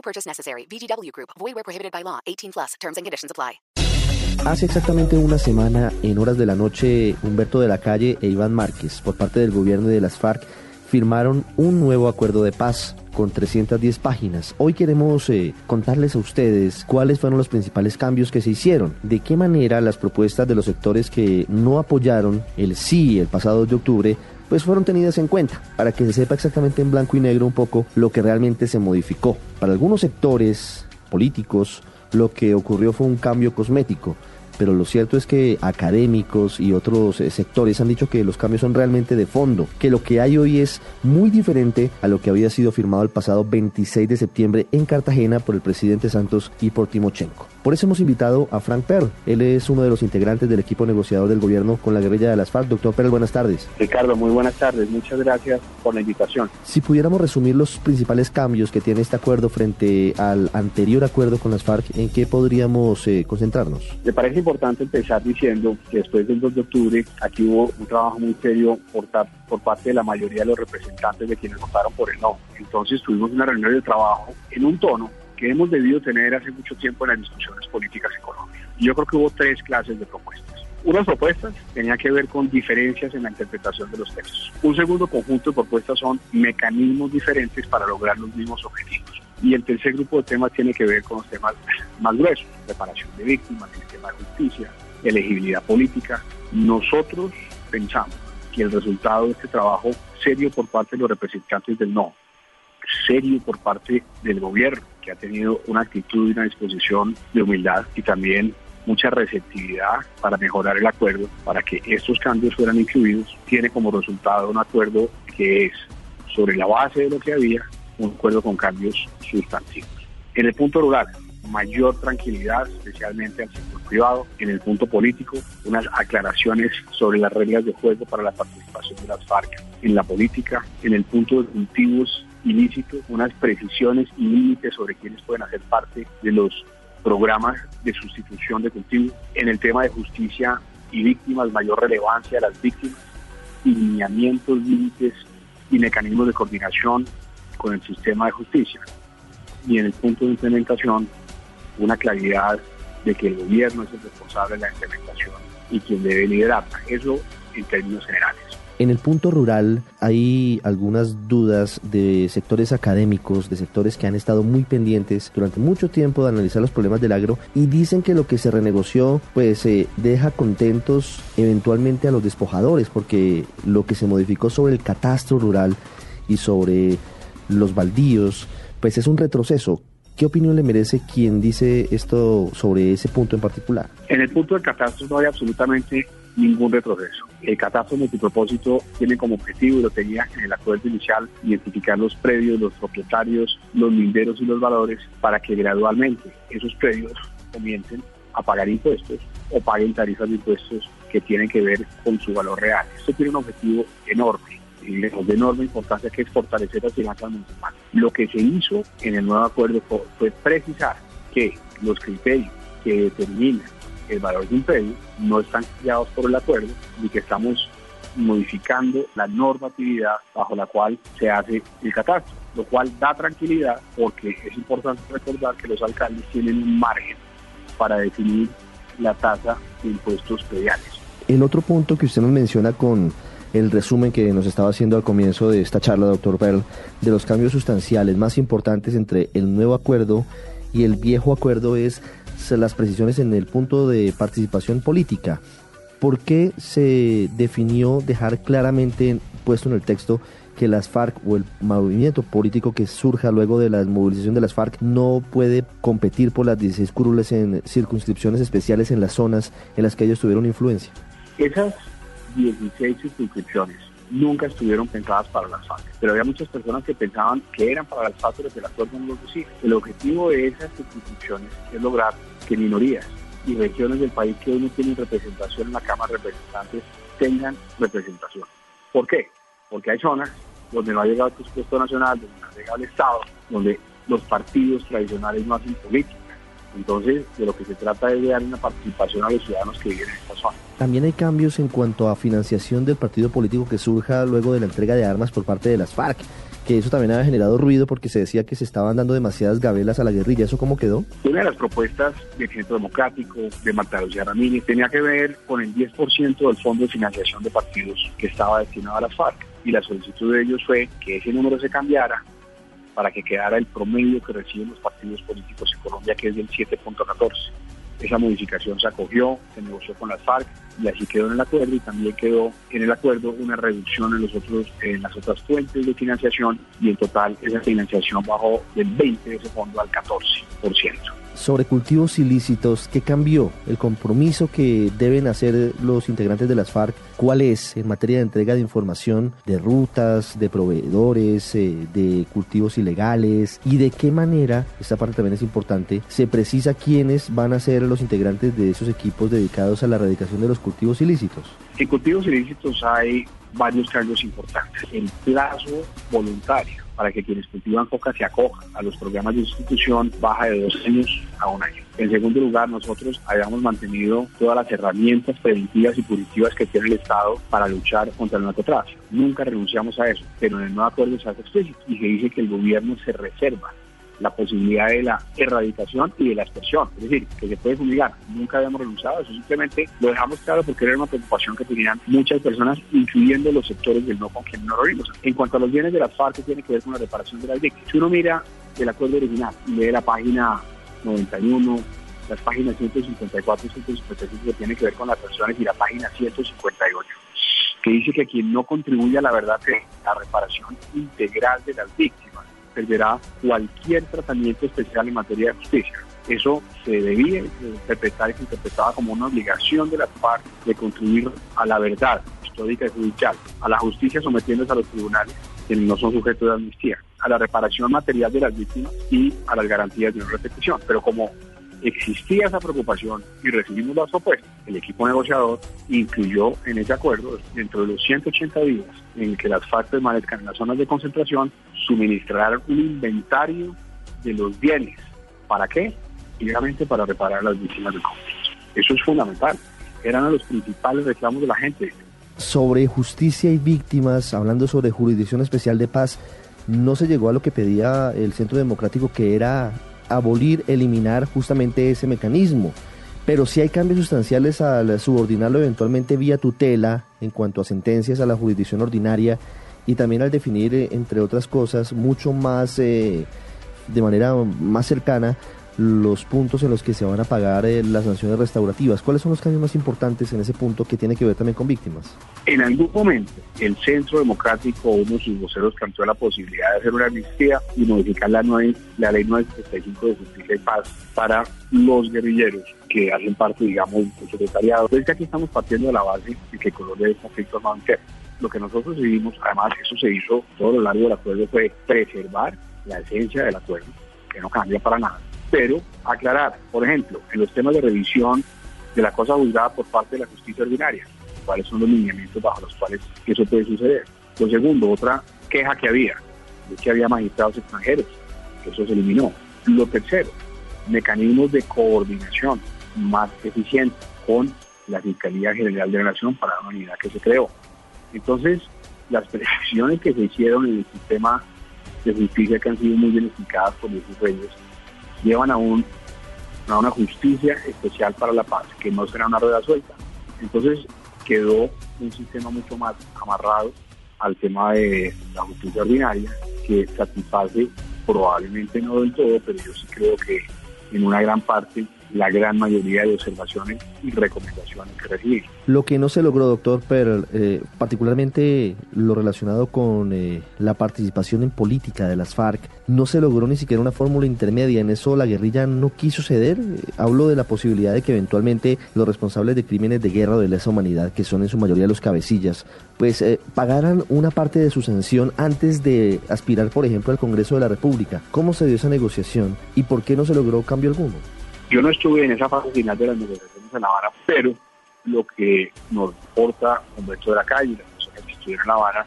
No purchase necessary. VGW Group. Void where prohibited by law. 18 plus. Terms and conditions apply. Hace exactamente una semana, en horas de la noche, Humberto de la Calle e Iván Márquez, por parte del gobierno de las FARC, firmaron un nuevo acuerdo de paz con 310 páginas. Hoy queremos eh, contarles a ustedes cuáles fueron los principales cambios que se hicieron, de qué manera las propuestas de los sectores que no apoyaron el sí el pasado 2 de octubre pues fueron tenidas en cuenta, para que se sepa exactamente en blanco y negro un poco lo que realmente se modificó. Para algunos sectores políticos, lo que ocurrió fue un cambio cosmético, pero lo cierto es que académicos y otros eh, sectores han dicho que los cambios son realmente de fondo, que lo que hay hoy es muy diferente a lo que había sido firmado el pasado 26 de septiembre en Cartagena por el presidente Santos y por Timochenko. Por eso hemos invitado a Frank Perl. Él es uno de los integrantes del equipo negociador del gobierno con la guerrilla de las FARC. Doctor Perl, buenas tardes. Ricardo, muy buenas tardes. Muchas gracias por la invitación. Si pudiéramos resumir los principales cambios que tiene este acuerdo frente al anterior acuerdo con las FARC, ¿en qué podríamos eh, concentrarnos? Me parece importante empezar diciendo que después del 2 de octubre aquí hubo un trabajo muy serio por, por parte de la mayoría de los representantes de quienes votaron por el no. Entonces tuvimos una reunión de trabajo en un tono que hemos debido tener hace mucho tiempo en las discusiones políticas en Colombia. Yo creo que hubo tres clases de propuestas. Unas propuestas tenían que ver con diferencias en la interpretación de los textos. Un segundo conjunto de propuestas son mecanismos diferentes para lograr los mismos objetivos. Y el tercer grupo de temas tiene que ver con los temas más gruesos, reparación de víctimas, sistema de justicia, elegibilidad política. Nosotros pensamos que el resultado de este trabajo serio por parte de los representantes del no, serio por parte del gobierno, que ha tenido una actitud y una disposición de humildad y también mucha receptividad para mejorar el acuerdo, para que estos cambios fueran incluidos, tiene como resultado un acuerdo que es, sobre la base de lo que había, un acuerdo con cambios sustantivos. En el punto rural, mayor tranquilidad, especialmente al sector privado. En el punto político, unas aclaraciones sobre las reglas de juego para la participación de las FARC en la política. En el punto de cultivos ilícitos, unas precisiones y límites sobre quienes pueden hacer parte de los programas de sustitución de cultivo. En el tema de justicia y víctimas, mayor relevancia a las víctimas, lineamientos, límites y mecanismos de coordinación con el sistema de justicia. Y en el punto de implementación, una claridad de que el gobierno es el responsable de la implementación y quien debe liderarla. Eso en términos generales. En el punto rural hay algunas dudas de sectores académicos, de sectores que han estado muy pendientes durante mucho tiempo de analizar los problemas del agro y dicen que lo que se renegoció pues eh, deja contentos eventualmente a los despojadores porque lo que se modificó sobre el catastro rural y sobre los baldíos pues es un retroceso. ¿Qué opinión le merece quien dice esto sobre ese punto en particular? En el punto del catastro no hay absolutamente ningún retroceso. El catastro multipropósito tiene como objetivo, y lo tenía en el acuerdo inicial, identificar los predios, los propietarios, los linderos y los valores para que gradualmente esos predios comiencen a pagar impuestos o paguen tarifas de impuestos que tienen que ver con su valor real. Esto tiene un objetivo enorme y de enorme importancia que es fortalecer las finanzas municipales. Lo que se hizo en el nuevo acuerdo fue precisar que los criterios que determinan el valor de un predio no están guiados por el acuerdo ni que estamos modificando la normatividad bajo la cual se hace el catastro, lo cual da tranquilidad porque es importante recordar que los alcaldes tienen un margen para definir la tasa de impuestos prediales. El otro punto que usted nos menciona con el resumen que nos estaba haciendo al comienzo de esta charla, doctor Perl, de los cambios sustanciales más importantes entre el nuevo acuerdo y el viejo acuerdo es las precisiones en el punto de participación política. ¿Por qué se definió dejar claramente puesto en el texto que las FARC o el movimiento político que surja luego de la movilización de las FARC no puede competir por las 16 curules en circunscripciones especiales en las zonas en las que ellos tuvieron influencia? Esas 16 circunscripciones nunca estuvieron pensadas para las FARC. Pero había muchas personas que pensaban que eran para las FARC, pero que el acuerdo no lo. El objetivo de esas instituciones es lograr que minorías y regiones del país que hoy no tienen representación en la Cámara de Representantes tengan representación. ¿Por qué? Porque hay zonas donde no ha llegado el presupuesto nacional, donde no ha llegado el Estado, donde los partidos tradicionales no hacen política. Entonces, de lo que se trata es de dar una participación a los ciudadanos que viven en esta zona. También hay cambios en cuanto a financiación del partido político que surja luego de la entrega de armas por parte de las FARC, que eso también ha generado ruido porque se decía que se estaban dando demasiadas gabelas a la guerrilla. ¿Eso cómo quedó? Una de las propuestas del Centro Democrático, de Marta Lucía Ramírez, tenía que ver con el 10% del fondo de financiación de partidos que estaba destinado a las FARC. Y la solicitud de ellos fue que ese número se cambiara para que quedara el promedio que reciben los partidos políticos en Colombia, que es del 7.14. Esa modificación se acogió, se negoció con las FARC y así quedó en el acuerdo y también quedó en el acuerdo una reducción en los otros en las otras fuentes de financiación y en total esa financiación bajó del 20 de ese fondo al 14% sobre cultivos ilícitos, ¿qué cambió? El compromiso que deben hacer los integrantes de las FARC, ¿cuál es en materia de entrega de información de rutas, de proveedores, eh, de cultivos ilegales y de qué manera, esta parte también es importante, se precisa quiénes van a ser los integrantes de esos equipos dedicados a la erradicación de los cultivos ilícitos? En cultivos ilícitos hay varios cambios importantes. El plazo voluntario para que quienes cultivan coca se acojan a los programas de institución baja de dos años a un año. En segundo lugar, nosotros habíamos mantenido todas las herramientas preventivas y punitivas que tiene el Estado para luchar contra el narcotráfico. Nunca renunciamos a eso, pero en el nuevo acuerdo se hace explícito y se dice que el gobierno se reserva la posibilidad de la erradicación y de la expresión. Es decir, que se puede fumigar. Nunca habíamos renunciado eso, simplemente lo dejamos claro porque era una preocupación que tenían muchas personas, incluyendo los sectores del no con quien no lo vimos. En cuanto a los bienes de las FARC, tiene que ver con la reparación de las víctimas. Si uno mira el acuerdo original y lee la página 91, las páginas 154 y 155 que tiene que ver con las personas y la página 158 que dice que quien no contribuye a la verdad es la reparación integral de las víctimas perderá cualquier tratamiento especial en materia de justicia. Eso se debía interpretar y se interpretaba como una obligación de la FARC de contribuir a la verdad histórica y judicial, a la justicia sometiéndose a los tribunales que no son sujetos de amnistía, a la reparación material de las víctimas y a las garantías de no repetición. Pero como existía esa preocupación y recibimos las propuestas, el equipo negociador incluyó en ese acuerdo, dentro de los 180 días en que las FARC permanezcan en las zonas de concentración, suministrar un inventario de los bienes. ¿Para qué? Obviamente para reparar a las víctimas del conflicto. Eso es fundamental. Eran los principales reclamos de la gente. Sobre justicia y víctimas, hablando sobre jurisdicción especial de paz, no se llegó a lo que pedía el Centro Democrático, que era abolir, eliminar justamente ese mecanismo. Pero si hay cambios sustanciales al subordinarlo eventualmente vía tutela en cuanto a sentencias a la jurisdicción ordinaria y también al definir, eh, entre otras cosas, mucho más, eh, de manera más cercana, los puntos en los que se van a pagar eh, las sanciones restaurativas. ¿Cuáles son los cambios más importantes en ese punto que tiene que ver también con víctimas? En algún momento, el Centro Democrático, uno de sus voceros, planteó la posibilidad de hacer una amnistía y modificar la, la ley 935 de justicia y paz para los guerrilleros que hacen parte, digamos, del secretariado. Entonces, aquí estamos partiendo de la base de que Colombia es conflicto armado Lo que nosotros decidimos, además, eso se hizo todo lo largo del acuerdo, fue preservar la esencia del acuerdo, que no cambia para nada pero aclarar, por ejemplo, en los temas de revisión de la cosa juzgada por parte de la justicia ordinaria, cuáles son los lineamientos bajo los cuales eso puede suceder. Lo segundo, otra queja que había, es que había magistrados extranjeros, que eso se eliminó. Lo tercero, mecanismos de coordinación más eficientes con la Fiscalía General de la Nación para la unidad que se creó. Entonces, las precisiones que se hicieron en el sistema de justicia que han sido muy bien por los reyes llevan a, un, a una justicia especial para la paz, que no será una rueda suelta. Entonces quedó un sistema mucho más amarrado al tema de la justicia ordinaria, que satisface probablemente no del todo, pero yo sí creo que en una gran parte la gran mayoría de observaciones y recomendaciones que recibí. Lo que no se logró, doctor Perl, eh, particularmente lo relacionado con eh, la participación en política de las FARC, no se logró ni siquiera una fórmula intermedia. En eso la guerrilla no quiso ceder. Eh, hablo de la posibilidad de que eventualmente los responsables de crímenes de guerra o de lesa humanidad, que son en su mayoría los cabecillas, pues pagaran una parte de su sanción antes de aspirar, por ejemplo, al Congreso de la República. ¿Cómo se dio esa negociación y por qué no se logró cambio alguno? Yo no estuve en esa fase final de las negociaciones en La Habana, pero lo que nos importa Humberto de la Calle las personas que estuvieron en La Habana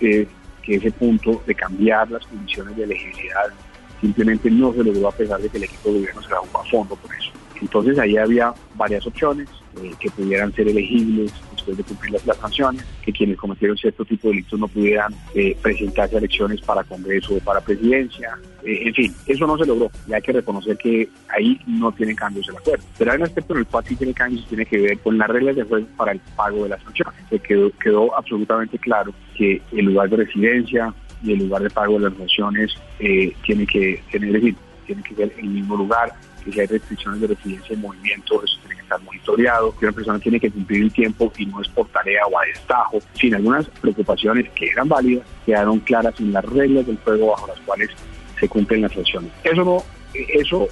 es que ese punto de cambiar las condiciones de elegibilidad simplemente no se logró a pesar de que el equipo de gobierno se trabajó a fondo por eso. Entonces ahí había varias opciones eh, que pudieran ser elegibles después de cumplir las, sanciones, que quienes cometieron cierto tipo de delitos no pudieran eh, presentarse a elecciones para Congreso o para presidencia. Eh, en fin, eso no se logró y hay que reconocer que ahí no tienen cambios el acuerdo. Pero hay un aspecto en el cual sí tiene cambios y tiene que ver con las reglas de juego para el pago de las sanciones. Se quedó, quedó absolutamente claro que el lugar de residencia y el lugar de pago de las sanciones tiene que tener, decir, tiene que ser el mismo lugar, que si hay restricciones de residencia y movimiento, eso tiene que estar monitoreado, que una persona tiene que cumplir un tiempo y no es por tarea o a destajo. Sin algunas preocupaciones que eran válidas, quedaron claras en las reglas del juego bajo las cuales se cumplen las sanciones. Eso no, eso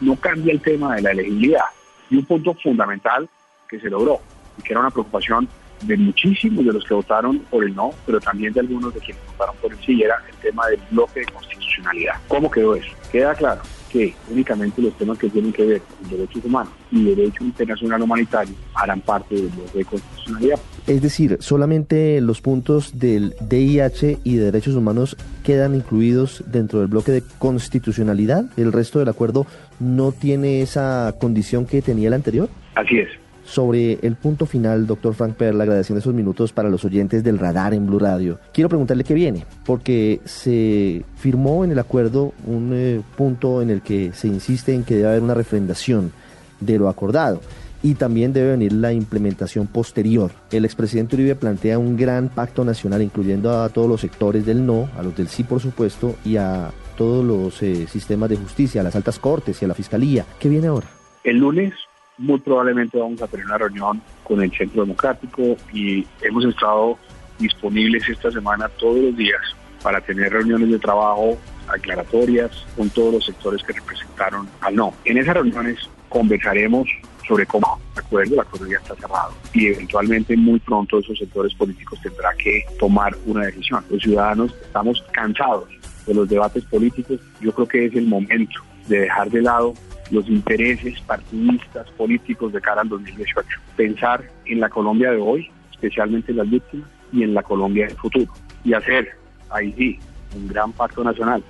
no cambia el tema de la elegibilidad. Y un punto fundamental que se logró, y que era una preocupación de muchísimos de los que votaron por el no, pero también de algunos de quienes votaron por el sí, era el tema del bloque de constitucionalidad. ¿Cómo quedó eso? Queda claro que únicamente los temas que tienen que ver con derechos humanos y derecho internacional humanitario harán parte del bloque de constitucionalidad. Es decir, solamente los puntos del DIH y de derechos humanos quedan incluidos dentro del bloque de constitucionalidad. ¿El resto del acuerdo no tiene esa condición que tenía el anterior? Así es. Sobre el punto final, doctor Frank Perla, agradeciendo esos minutos para los oyentes del radar en Blue Radio. Quiero preguntarle qué viene, porque se firmó en el acuerdo un eh, punto en el que se insiste en que debe haber una refrendación de lo acordado y también debe venir la implementación posterior. El expresidente Uribe plantea un gran pacto nacional, incluyendo a todos los sectores del no, a los del sí, por supuesto, y a todos los eh, sistemas de justicia, a las altas cortes y a la fiscalía. ¿Qué viene ahora? El lunes muy probablemente vamos a tener una reunión con el Centro Democrático y hemos estado disponibles esta semana todos los días para tener reuniones de trabajo aclaratorias con todos los sectores que representaron al no. En esas reuniones conversaremos sobre cómo el acuerdo, el acuerdo ya está cerrado y eventualmente muy pronto esos sectores políticos tendrán que tomar una decisión. Los ciudadanos estamos cansados de los debates políticos, yo creo que es el momento de dejar de lado los intereses partidistas, políticos de cara al 2018. Pensar en la Colombia de hoy, especialmente en las víctimas, y en la Colombia del futuro. Y hacer, ahí sí, un gran pacto nacional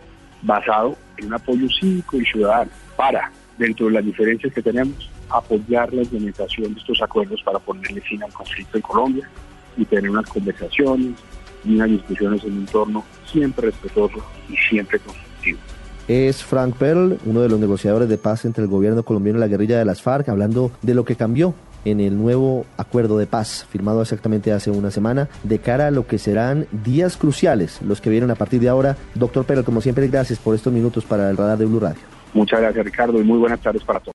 basado en un apoyo cívico y ciudadano para, dentro de las diferencias que tenemos, apoyar la implementación de estos acuerdos para ponerle fin al conflicto en Colombia y tener unas conversaciones y unas discusiones en un entorno siempre respetuoso y siempre constructivo es Frank Pearl, uno de los negociadores de paz entre el gobierno colombiano y la guerrilla de las FARC, hablando de lo que cambió en el nuevo acuerdo de paz firmado exactamente hace una semana de cara a lo que serán días cruciales los que vienen a partir de ahora. Doctor Pearl, como siempre, gracias por estos minutos para el radar de Blue Radio. Muchas gracias Ricardo y muy buenas tardes para todos.